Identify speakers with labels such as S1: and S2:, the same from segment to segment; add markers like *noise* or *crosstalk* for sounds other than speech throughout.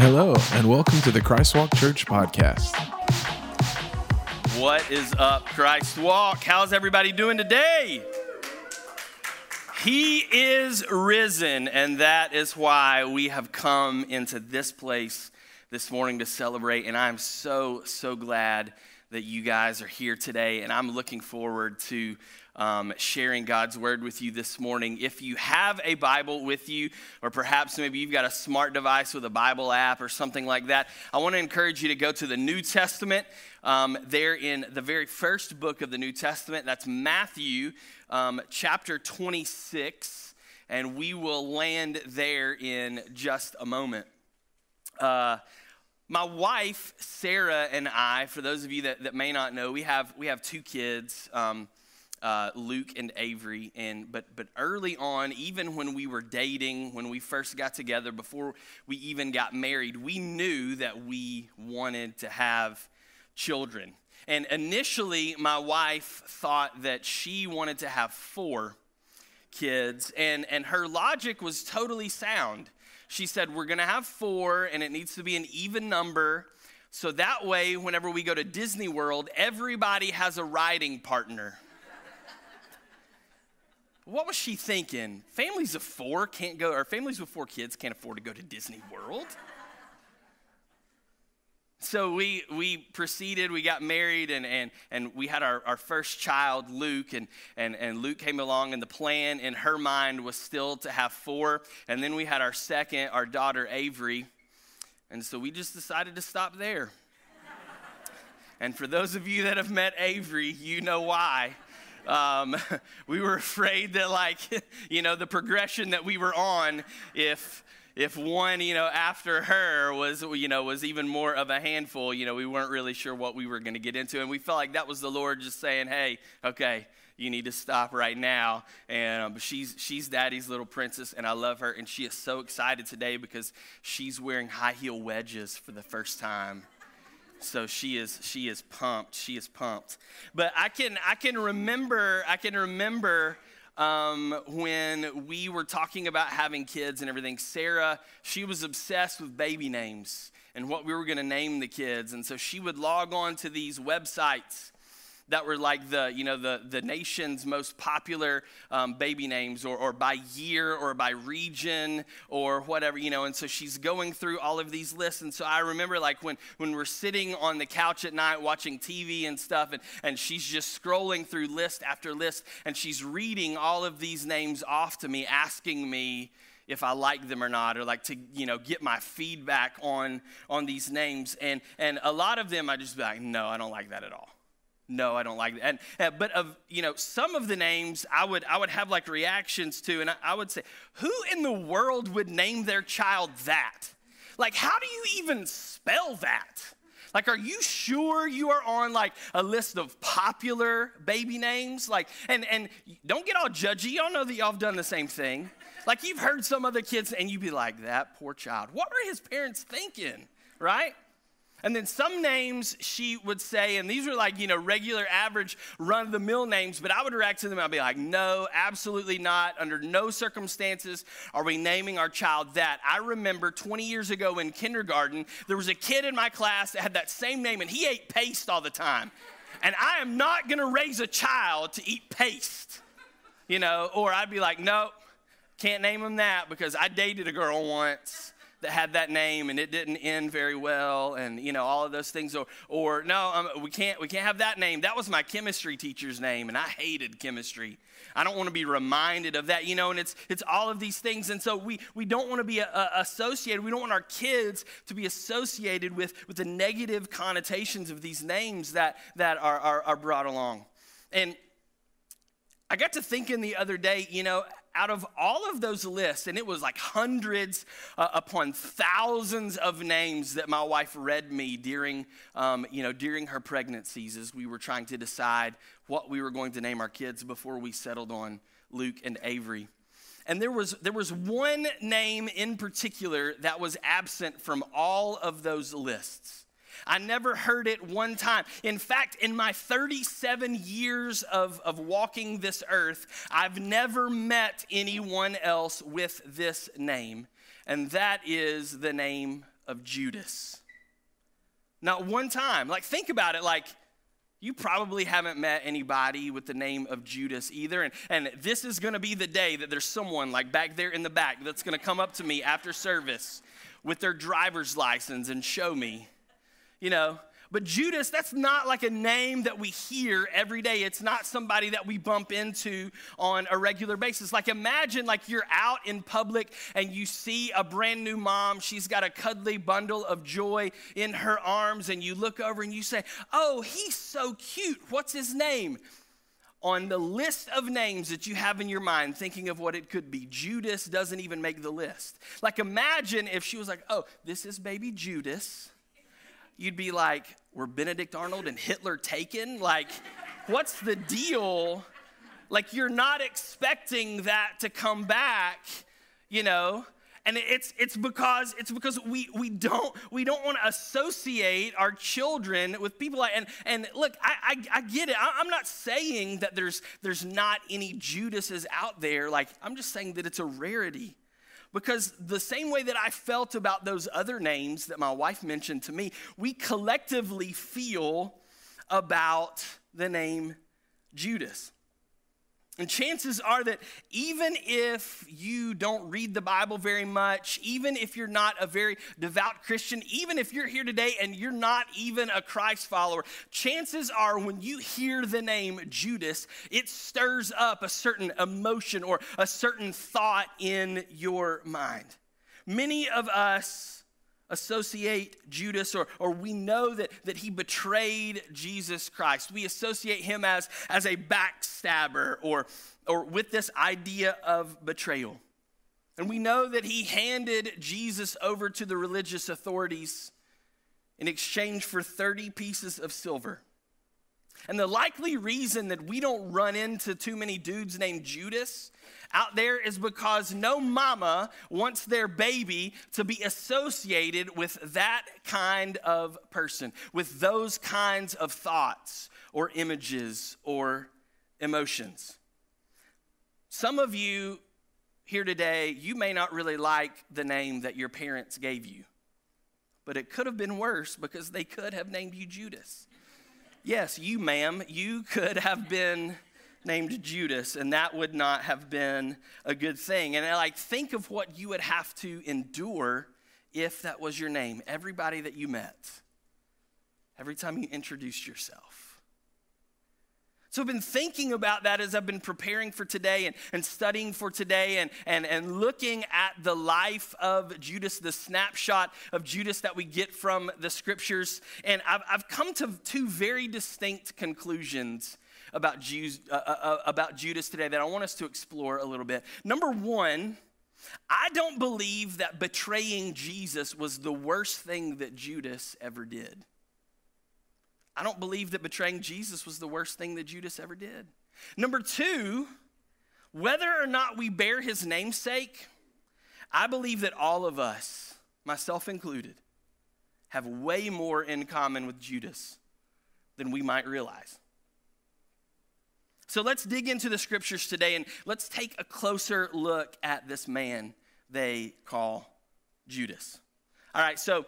S1: Hello, and welcome to the Christ Walk Church podcast.
S2: What is up, Christ Walk? How's everybody doing today? He is risen, and that is why we have come into this place this morning to celebrate. And I'm so, so glad that you guys are here today, and I'm looking forward to um, sharing God's word with you this morning. If you have a Bible with you, or perhaps maybe you've got a smart device with a Bible app or something like that, I want to encourage you to go to the New Testament. Um, there in the very first book of the New Testament, that's Matthew um, chapter 26, and we will land there in just a moment. Uh, my wife sarah and i for those of you that, that may not know we have we have two kids um, uh, luke and avery and but but early on even when we were dating when we first got together before we even got married we knew that we wanted to have children and initially my wife thought that she wanted to have four kids and and her logic was totally sound she said, We're going to have four, and it needs to be an even number. So that way, whenever we go to Disney World, everybody has a riding partner. What was she thinking? Families of four can't go, or families with four kids can't afford to go to Disney World. So we, we proceeded, we got married, and, and, and we had our, our first child, Luke, and, and, and Luke came along, and the plan in her mind was still to have four. And then we had our second, our daughter, Avery. And so we just decided to stop there. and for those of you that have met Avery, you know why. Um, *laughs* we were afraid that, like, *laughs* you know, the progression that we were on, if if one, you know, after her was, you know, was even more of a handful, you know, we weren't really sure what we were going to get into. And we felt like that was the Lord just saying, hey, okay, you need to stop right now. And um, she's, she's daddy's little princess, and I love her. And she is so excited today because she's wearing high heel wedges for the first time. So she is she is pumped. She is pumped. But I can I can remember I can remember um, when we were talking about having kids and everything, Sarah, she was obsessed with baby names and what we were going to name the kids. And so she would log on to these websites that were like the you know the the nation's most popular um, baby names or, or by year or by region or whatever you know and so she's going through all of these lists and so i remember like when when we're sitting on the couch at night watching tv and stuff and, and she's just scrolling through list after list and she's reading all of these names off to me asking me if I like them or not, or like to you know get my feedback on on these names. And and a lot of them I just be like, no, I don't like that at all no i don't like that and, but of you know some of the names i would i would have like reactions to and I, I, would say who in the world would name their child that? Like how do you even spell that? Like are you sure you are on like a list of popular baby names? Like and and don't get all judgy. Y'all know that y'all have done the same thing. Like you've heard some other kids and you'd be like that poor child. What were his parents thinking right and then some names she would say, and these were like, you know, regular, average, run of the mill names, but I would react to them. I'd be like, no, absolutely not. Under no circumstances are we naming our child that. I remember 20 years ago in kindergarten, there was a kid in my class that had that same name, and he ate paste all the time. And I am not to raise a child to eat paste, you know, or I'd be like, no, can't name him that because I dated a girl once that had that name and it didn't end very well and you know all of those things or or no um, we can't we can't have that name. That was my chemistry teacher's name and i hated chemistry. I don't want to be reminded of that you know and it's it's all of these things. And so we we don't want to be a, a associated we don't want our kids to be associated with with the negative connotations of these names that that are are, are brought along. And I got to thinking the other day, you know, out of all of those lists, and it was like hundreds uh, upon thousands of names that my wife read me during, um, you know, during her pregnancies as we were trying to decide what we were going to name our kids before we settled on Luke and Avery. And there was, there was one name in particular that was absent from all of those lists. I never heard it one time. In fact, in my 37 years of, of walking this earth, I've never met anyone else with this name, and that is the name of Judas. Not one time. Like, think about it. Like, you probably haven't met anybody with the name of Judas either. And, and this is going to be the day that there's someone like back there in the back that's going to come up to me after service with their driver's license and show me. You know, but Judas, that's not like a name that we hear every day. It's not somebody that we bump into on a regular basis. Like imagine like you're out in public and you see a brand new mom. She's got a cuddly bundle of joy in her arms and you look over and you say, "Oh, he's so cute. What's his name?" On the list of names that you have in your mind, thinking of what it could be, Judas doesn't even make the list. Like, imagine if she was like, Oh, this is baby Judas you'd be like, were Benedict Arnold and Hitler taken? Like, what's the deal? Like, you're not expecting that to come back, you know? And it's, it's because it's because we, we don't we don't want to associate our children with people like and and look I, I, I get it I, I'm not saying that there's there's not any Judases out there like I'm just saying that it's a rarity because the same way that I felt about those other names that my wife mentioned to me, we collectively feel about the name Judas. And chances are that even if you don't read the Bible very much, even if you're not a very devout Christian, even if you're here today and you're not even a Christ follower, chances are when you hear the name Judas, it stirs up a certain emotion or a certain thought in your mind. Many of us associate Judas or, or we know that, that he betrayed Jesus Christ. We associate him as, as a backstabber or, or with this idea of betrayal. And we know that he handed Jesus over to the religious authorities in exchange for 30 pieces of silver. And the likely reason that we don't run into too many dudes named Judas out there is because no mama wants their baby to be associated with that kind of person, with those kinds of thoughts or images or emotions. Some of you here today, you may not really like the name that your parents gave you, but it could have been worse because they could have named you Judas. Yes, you, ma'am, you could have been named Judas, and that would not have been a good thing. And I like think of what you would have to endure if that was your name. Everybody that you met, every time you introduced yourself. So I've been thinking about that as I've been preparing for today and, and studying for today and, and, and looking at the life of Judas, the snapshot of Judas that we get from the scriptures. And I've, I've come to two very distinct conclusions about, Jews, uh, uh, uh, about Judas today that I want us to explore a little bit. Number one, I don't believe that betraying Jesus was the worst thing that Judas ever did. I don't believe that betraying Jesus was the worst thing that Judas ever did. Number two, whether or not we bear his namesake, I believe that all of us, myself included, have way more in common with Judas than we might realize. So let's dig into the scriptures today and let's take a closer look at this man they call Judas. All right, so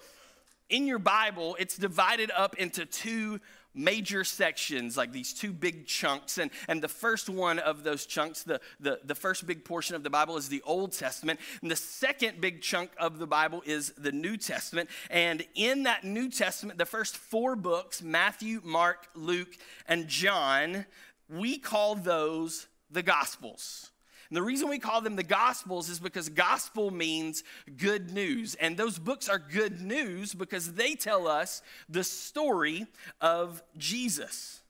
S2: in your Bible, it's divided up into two major sections, like these two big chunks. And, and the first one of those chunks, the, the, the first big portion of the Bible is the Old Testament. And the second big chunk of the Bible is the New Testament. And in that New Testament, the first four books Matthew, Mark, Luke, and John we call those the Gospels. And the reason we call them the Gospels is because gospel means good news. And those books are good news because they tell us the story of Jesus.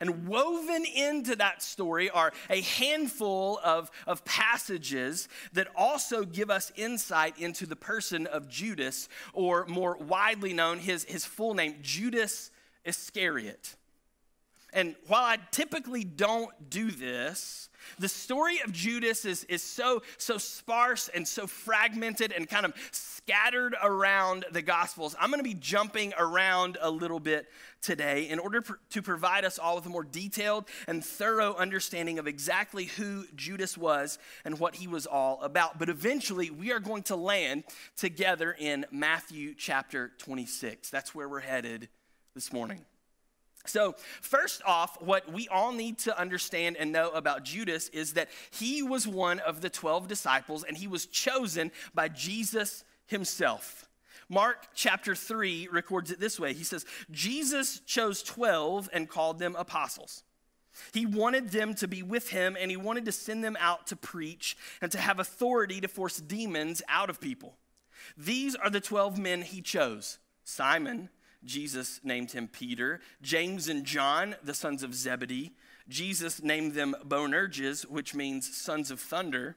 S2: And woven into that story are a handful of, of passages that also give us insight into the person of Judas, or more widely known, his, his full name, Judas Iscariot. And while I typically don't do this, The story of Judas is, is so, so sparse and so fragmented and kind of scattered around the Gospels. I'm going to be jumping around a little bit today in order to provide us all with a more detailed and thorough understanding of exactly who Judas was and what he was all about. But eventually, we are going to land together in Matthew chapter 26. That's where we're headed this morning. So, first off, what we all need to understand and know about Judas is that he was one of the 12 disciples and he was chosen by Jesus himself. Mark chapter 3 records it this way He says, Jesus chose 12 and called them apostles. He wanted them to be with him and he wanted to send them out to preach and to have authority to force demons out of people. These are the 12 men he chose Simon Jesus named him Peter. James and John, the sons of Zebedee. Jesus named them Boanerges, which means sons of thunder.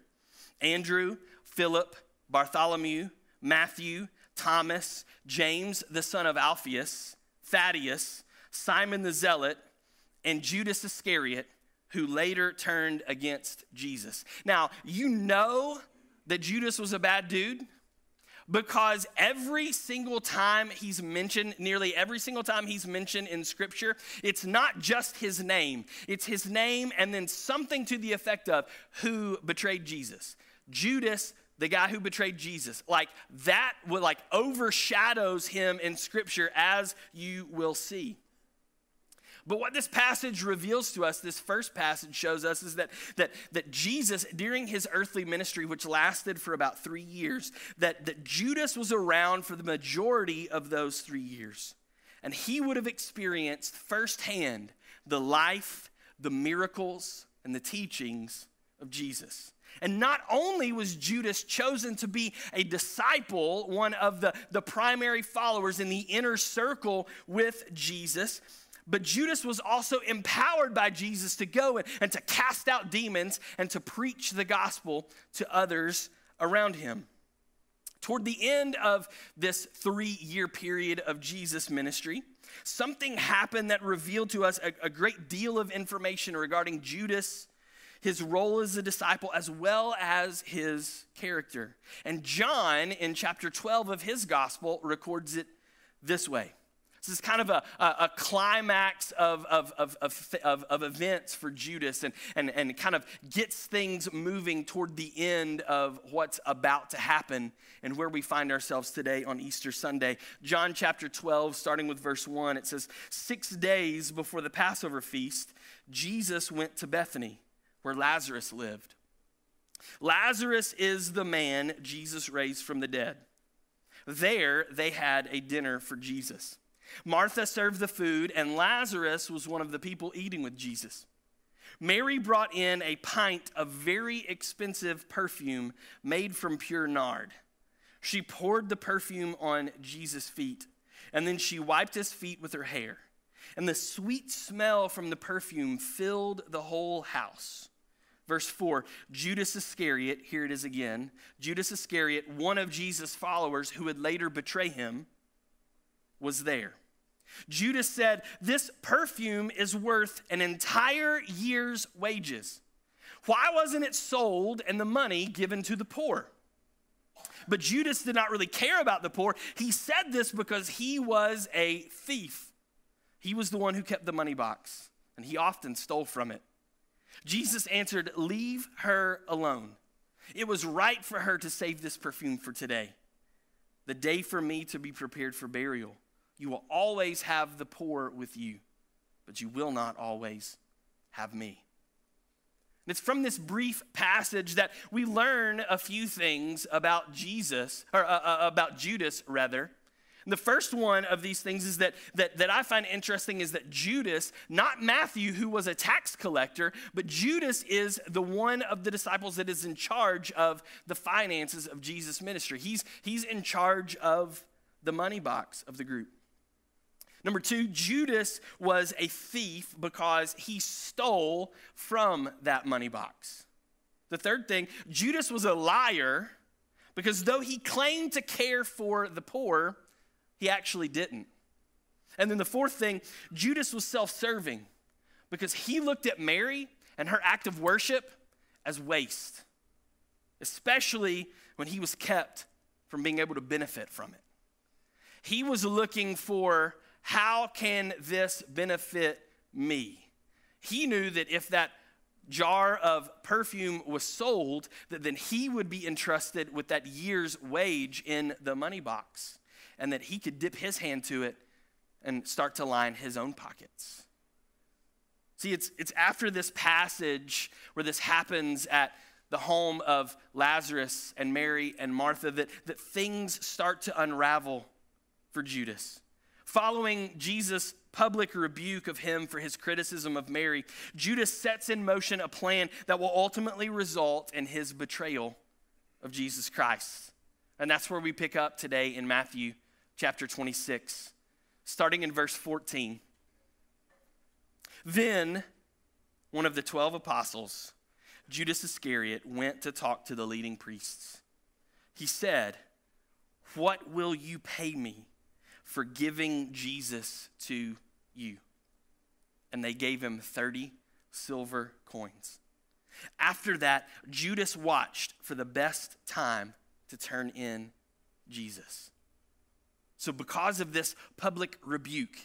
S2: Andrew, Philip, Bartholomew, Matthew, Thomas, James, the son of Alphaeus, Thaddeus, Simon the Zealot, and Judas Iscariot, who later turned against Jesus. Now, you know that Judas was a bad dude because every single time he's mentioned, nearly every single time he's mentioned in Scripture, it's not just his name, it's his name and then something to the effect of who betrayed Jesus. Judas, the guy who betrayed Jesus. Like that would like overshadows him in Scripture as you will see. But what this passage reveals to us, this first passage shows us, is that, that, that Jesus, during his earthly ministry, which lasted for about three years, that, that Judas was around for the majority of those three years. And he would have experienced firsthand the life, the miracles, and the teachings of Jesus. And not only was Judas chosen to be a disciple, one of the, the primary followers in the inner circle with Jesus, but Judas was also empowered by Jesus to go and, and to cast out demons and to preach the gospel to others around him. Toward the end of this three year period of Jesus' ministry, something happened that revealed to us a, a, great deal of information regarding Judas, his role as a disciple, as well as his character. And John, in chapter 12 of his gospel, records it this way this is kind of a, a, a climax of, of, of, of, events for Judas and, and, and kind of gets things moving toward the end of what's about to happen and where we find ourselves today on Easter Sunday. John chapter 12, starting with verse 1, it says, Six days before the Passover feast, Jesus went to Bethany, where Lazarus lived. Lazarus is the man Jesus raised from the dead. There, they had a dinner for Jesus. Martha served the food, and Lazarus was one of the people eating with Jesus. Mary brought in a pint of very expensive perfume made from pure nard. She poured the perfume on Jesus' feet, and then she wiped his feet with her hair. And the sweet smell from the perfume filled the whole house. Verse 4 Judas Iscariot, here it is again. Judas Iscariot, one of Jesus' followers who would later betray him, was there. Judas said, This perfume is worth an entire year's wages. Why wasn't it sold and the money given to the poor? But Judas did not really care about the poor. He said this because he was a thief. He was the one who kept the money box, and he often stole from it. Jesus answered, Leave her alone. It was right for her to save this perfume for today, the day for me to be prepared for burial. You will always have the poor with you, but you will not always have me. And it's from this brief passage that we learn a few things about Jesus, or uh, uh, about Judas, rather. And the first one of these things is that, that, that I find interesting is that Judas, not Matthew, who was a tax collector, but Judas is the one of the disciples that is in charge of the finances of Jesus' ministry. He's, he's in charge of the money box of the group. Number two, Judas was a thief because he stole from that money box. The third thing, Judas was a liar because though he claimed to care for the poor, he actually didn't. And then the fourth thing, Judas was self serving because he looked at Mary and her act of worship as waste, especially when he was kept from being able to benefit from it. He was looking for how can this benefit me? He knew that if that jar of perfume was sold, that then he would be entrusted with that year's wage in the money box, and that he could dip his hand to it and start to line his own pockets. See, it's, it's after this passage where this happens at the home of Lazarus and Mary and Martha that, that things start to unravel for Judas. Following Jesus' public rebuke of him for his criticism of Mary, Judas sets in motion a plan that will ultimately result in his betrayal of Jesus Christ. And that's where we pick up today in Matthew chapter 26, starting in verse 14. Then one of the 12 apostles, Judas Iscariot, went to talk to the leading priests. He said, What will you pay me for giving Jesus to you? And they gave him 30 silver coins. After that, Judas watched for the best time to turn in Jesus. So, because of this public rebuke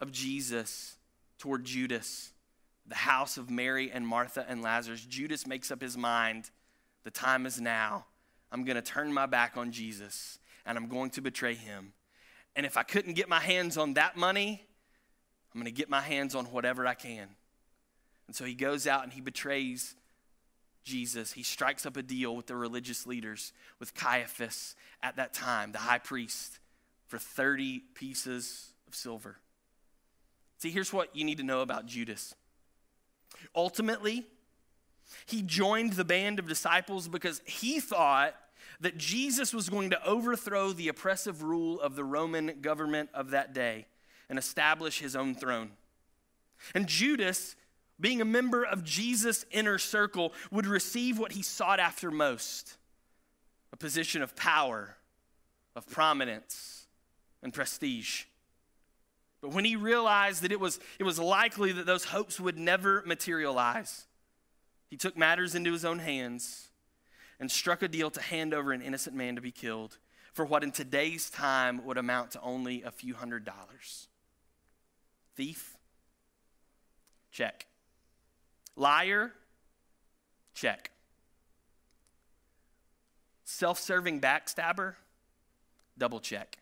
S2: of Jesus, toward Judas, the house of Mary and Martha and Lazarus, Judas makes up his mind the time is now. I'm going to turn my back on Jesus and I'm going to betray him. And if I couldn't get my hands on that money, I'm going to get my hands on whatever I can. And so he goes out and he betrays Jesus. He strikes up a deal with the religious leaders, with Caiaphas at that time, the high priest, for 30 pieces of silver. See, here's what you need to know about Judas. Ultimately, he joined the band of disciples because he thought that Jesus was going to overthrow the oppressive rule of the Roman government of that day and establish his own throne. And Judas, being a member of Jesus' inner circle, would receive what he sought after most a position of power, of prominence, and prestige. But when he realized that it was, it was likely that those hopes would never materialize, he took matters into his own hands and struck a deal to hand over an innocent man to be killed for what in today's time would amount to only a few hundred dollars. Thief? Check. Liar? Check. Self serving backstabber? Double check.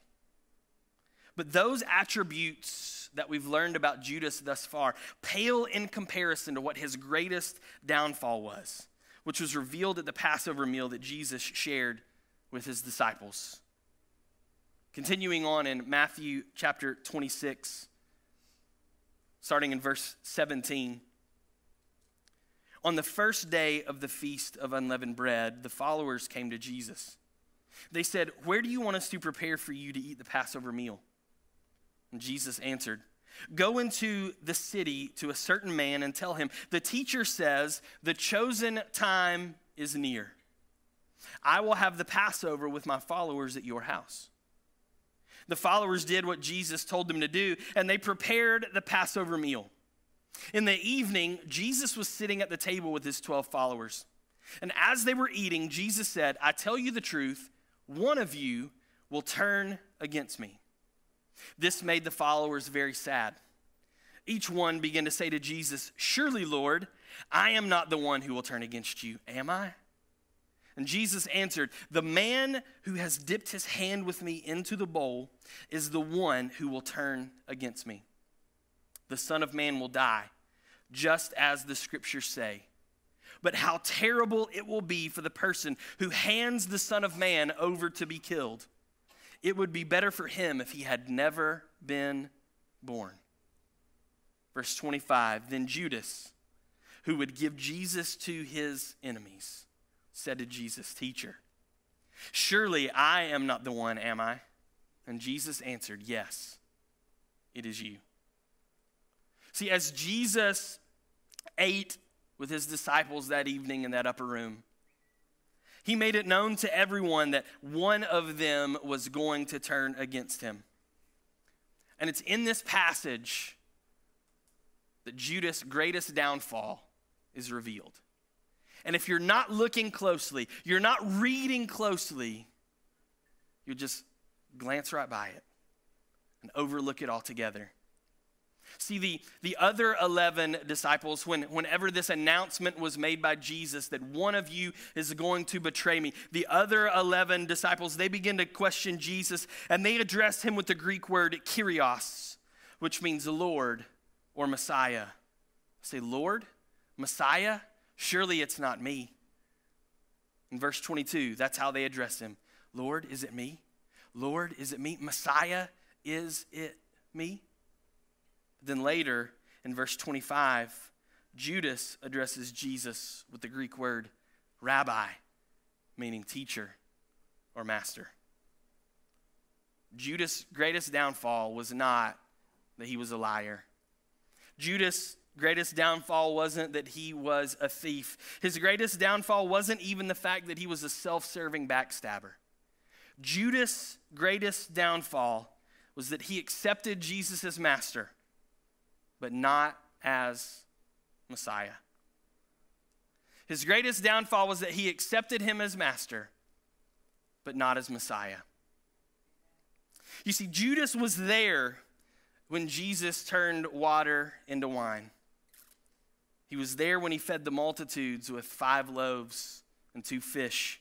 S2: But those attributes that we've learned about Judas thus far pale in comparison to what his greatest downfall was, which was revealed at the Passover meal that Jesus shared with his disciples. Continuing on in Matthew chapter 26, starting in verse 17. On the first day of the feast of unleavened bread, the followers came to Jesus. They said, Where do you want us to prepare for you to eat the Passover meal? And Jesus answered, Go into the city to a certain man and tell him, The teacher says, The chosen time is near. I will have the Passover with my followers at your house. The followers did what Jesus told them to do, and they prepared the Passover meal. In the evening, Jesus was sitting at the table with his 12 followers. And as they were eating, Jesus said, I tell you the truth, one of you will turn against me. This made the followers very sad. Each one began to say to Jesus, Surely, Lord, I am not the one who will turn against you, am I? And Jesus answered, The man who has dipped his hand with me into the bowl is the one who will turn against me. The Son of Man will die, just as the scriptures say. But how terrible it will be for the person who hands the Son of Man over to be killed. It would be better for him if he had never been born. Verse 25 Then Judas, who would give Jesus to his enemies, said to Jesus, Teacher, surely I am not the one, am I? And Jesus answered, Yes, it is you. See, as Jesus ate with his disciples that evening in that upper room, he made it known to everyone that one of them was going to turn against him. And it's in this passage that Judas' greatest downfall is revealed. And if you're not looking closely, you're not reading closely, you just glance right by it and overlook it altogether. See, the, the other 11 disciples, when, whenever this announcement was made by Jesus that one of you is going to betray me, the other 11 disciples, they begin to question Jesus and they address him with the Greek word kyrios, which means Lord or Messiah. Say, Lord, Messiah? Surely it's not me. In verse 22, that's how they address him Lord, is it me? Lord, is it me? Messiah, is it me? Then later, in verse 25, Judas addresses Jesus with the Greek word rabbi, meaning teacher or master. Judas' greatest downfall was not that he was a liar. Judas' greatest downfall wasn't that he was a thief. His greatest downfall wasn't even the fact that he was a self serving backstabber. Judas' greatest downfall was that he accepted Jesus as master, but not as Messiah. His greatest downfall was that he accepted him as master, but not as Messiah. You see, Judas was there when Jesus turned water into wine. He was there when he fed the multitudes with five loaves and two fish.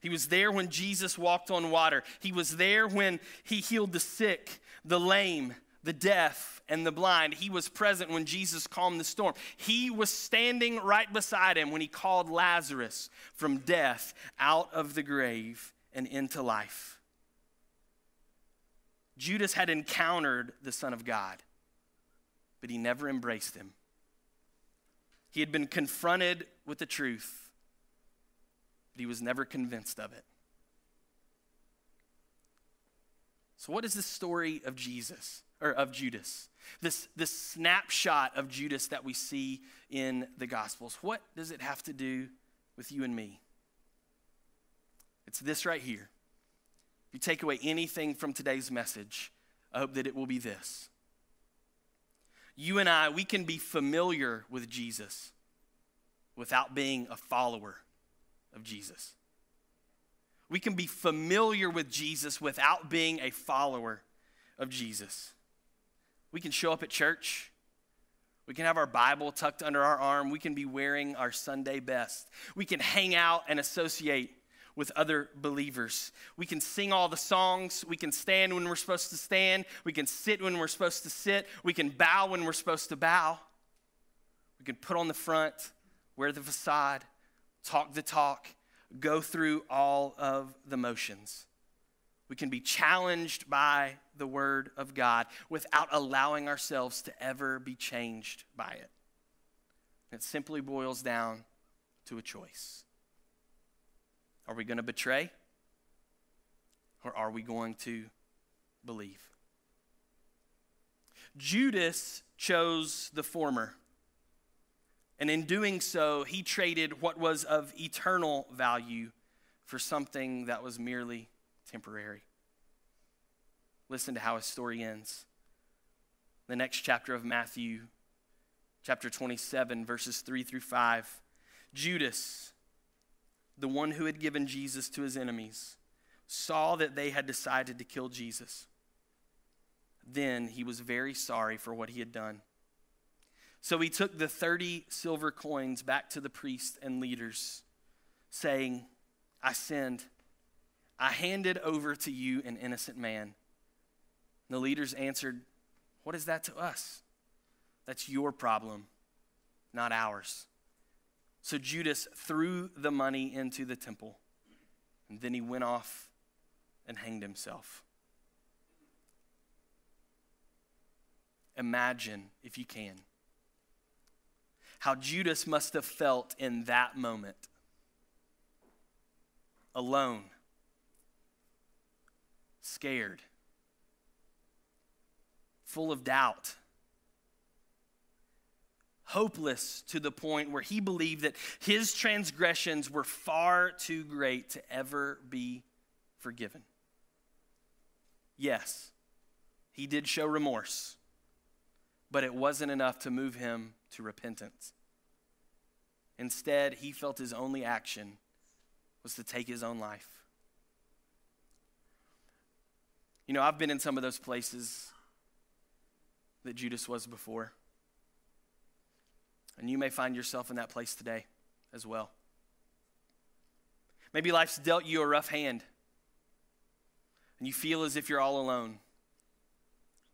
S2: He was there when Jesus walked on water. He was there when he healed the sick, the lame, the deaf, and the blind. He was present when Jesus calmed the storm. He was standing right beside him when he called Lazarus from death out of the grave and into life. Judas had encountered the Son of God, but he never embraced him. He had been confronted with the truth but he was never convinced of it. So, what is the story of Jesus, or of Judas? This, this snapshot of Judas that we see in the Gospels. What does it have to do with you and me? It's this right here. If you take away anything from today's message, I hope that it will be this. You and I, we can be familiar with Jesus without being a follower of Jesus. We can be familiar with Jesus without being a follower of Jesus. We can show up at church. We can have our Bible tucked under our arm. We can be wearing our Sunday best. We can hang out and associate with other believers. We can sing all the songs. We can stand when we're supposed to stand. We can sit when we're supposed to sit. We can bow when we're supposed to bow. We can put on the front, wear the facade, talk the talk, go through all of the motions. We can be challenged by the Word of God without allowing ourselves to ever be changed by it. It simply boils down to a choice. Are we going to betray? Or are we going to believe? Judas chose the former. And in doing so, he traded what was of eternal value for something that was merely temporary. Listen to how his story ends. The next chapter of Matthew, chapter 27, verses 3 through 5. Judas, the one who had given Jesus to his enemies, saw that they had decided to kill Jesus. Then he was very sorry for what he had done. So he took the 30 silver coins back to the priests and leaders, saying, I sinned. I handed over to you an innocent man. And the leaders answered, What is that to us? That's your problem, not ours. So Judas threw the money into the temple, and then he went off and hanged himself. Imagine, if you can how Judas must have felt in that moment. Alone, scared, full of doubt, hopeless to the point where he believed that his transgressions were far too great to ever be forgiven. Yes, he did show remorse, but it wasn't enough to move him to repentance. Instead, he felt his only action was to take his own life. You know, I've been in some of those places that Judas was before. And you may find yourself in that place today as well. Maybe life's dealt you a rough hand, and you feel as if you're all alone,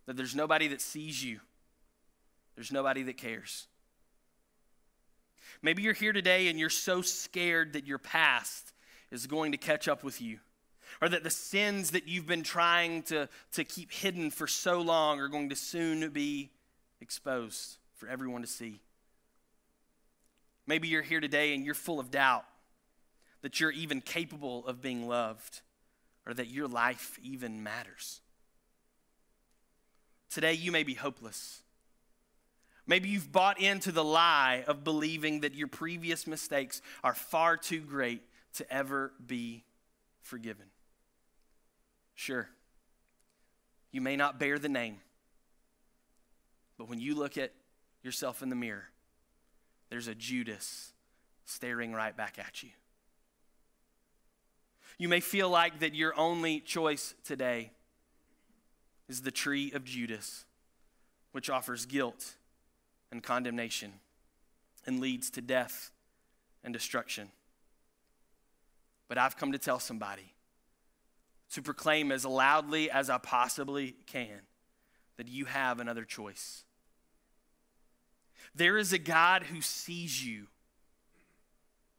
S2: that there's nobody that sees you, there's nobody that cares. Maybe you're here today and you're so scared that your past is going to catch up with you, or that the sins that you've been trying to, to keep hidden for so long are going to soon be exposed for everyone to see. Maybe you're here today and you're full of doubt that you're even capable of being loved or that your life even matters. Today, you may be hopeless. Maybe you've bought into the lie of believing that your previous mistakes are far too great to ever be forgiven. Sure, you may not bear the name, but when you look at yourself in the mirror, there's a Judas staring right back at you. You may feel like that your only choice today is the tree of Judas, which offers guilt and condemnation and leads to death and destruction. But I've come to tell somebody to proclaim as loudly as I possibly can that you have another choice. There is a God who sees you,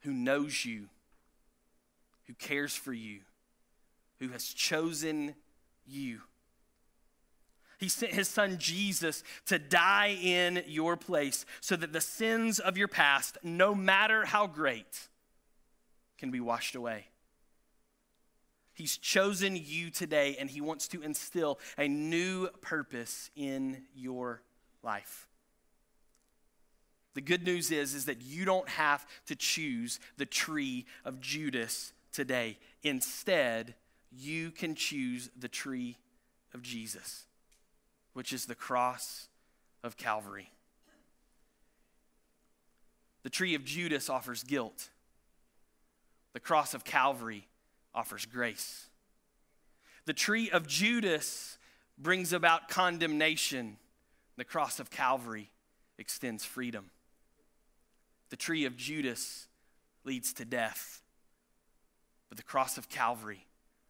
S2: who knows you, who cares for you, who has chosen you. He sent his son Jesus to die in your place so that the sins of your past, no matter how great, can be washed away. He's chosen you today and he wants to instill a new purpose in your life. The good news is, is that you don't have to choose the tree of Judas today. Instead, you can choose the tree of Jesus, which is the cross of Calvary. The tree of Judas offers guilt. The cross of Calvary offers grace. The tree of Judas brings about condemnation. The cross of Calvary extends freedom. The tree of Judas leads to death. But the cross of Calvary,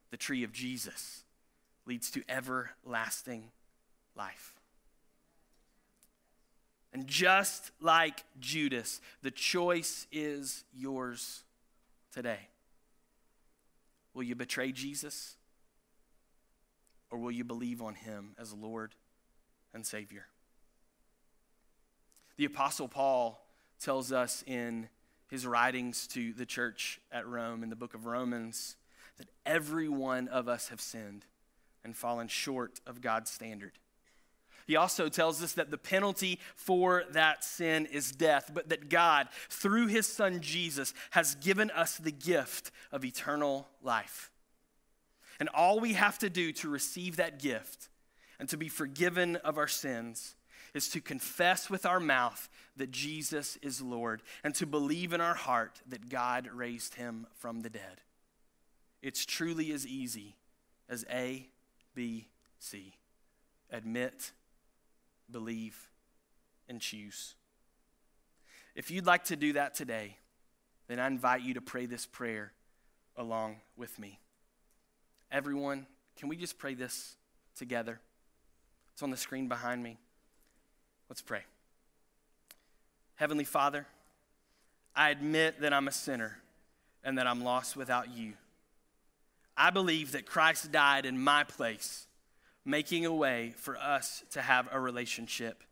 S2: the tree of Jesus, leads to everlasting life. And just like Judas, the choice is yours today. Will you betray Jesus? Or will you believe on him as Lord and Savior? The Apostle Paul tells us in his writings to the church at Rome in the book of Romans that every one of us have sinned and fallen short of God's standard. He also tells us that the penalty for that sin is death, but that God, through his son Jesus, has given us the gift of eternal life. And all we have to do to receive that gift and to be forgiven of our sins is to confess with our mouth that Jesus is Lord and to believe in our heart that God raised him from the dead. It's truly as easy as A, B, C. Admit, believe, and choose. If you'd like to do that today, then I invite you to pray this prayer along with me. Everyone, can we just pray this together? It's on the screen behind me. Let's pray. Heavenly Father, I admit that I'm a sinner and that I'm lost without you. I believe that Christ died in my place, making a way for us to have a relationship.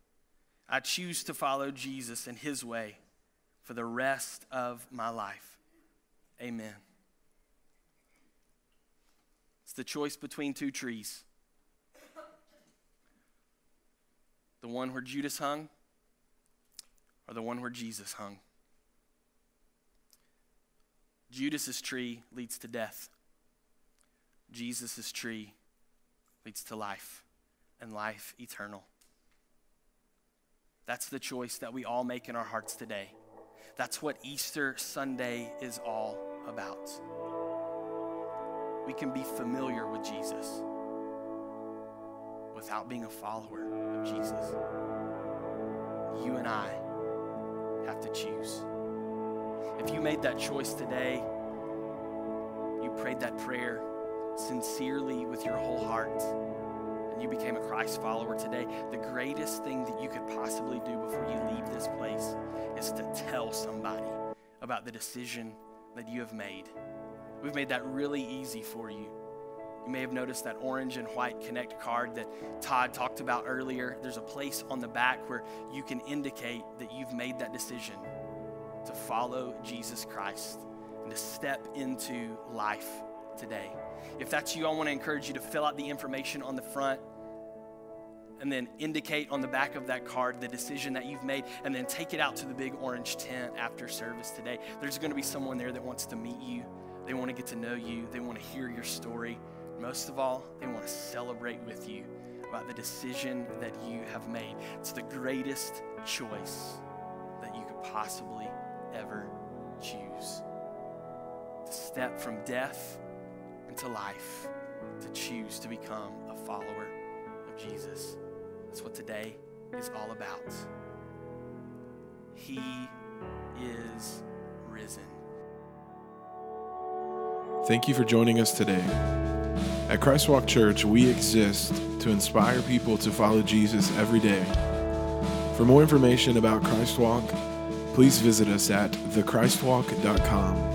S2: I choose to follow Jesus in his way for the rest of my life. Amen. It's the choice between two trees. The one where Judas hung, or the one where Jesus hung? Judas's tree leads to death. Jesus' tree leads to life and life eternal. That's the choice that we all make in our hearts today. That's what Easter Sunday is all about. We can be familiar with Jesus without being a follower of Jesus. You and I have to choose. If you made that choice today, you prayed that prayer sincerely with your whole heart, and you became a Christ follower today, the greatest thing that you could possibly do before you leave this place is to tell somebody about the decision that you have made. We've made that really easy for you. You may have noticed that orange and white Connect card that Todd talked about earlier. There's a place on the back where you can indicate that you've made that decision to follow Jesus Christ and to step into life today. If that's you, I want to encourage you to fill out the information on the front and then indicate on the back of that card the decision that you've made, and then take it out to the big orange tent after service today. There's going to be someone there that wants to meet you, they want to get to know you, they want to hear your story. Most of all, they want to celebrate with you about the decision that you have made. It's the greatest choice that you could possibly ever choose. To step from death into life, to choose to become a follower of Jesus. That's what today is all about. He is risen.
S1: Thank you for joining us today. At Christwalk Church, we exist to inspire people to follow Jesus every day. For more information about Christwalk, please visit us at thechristwalk.com.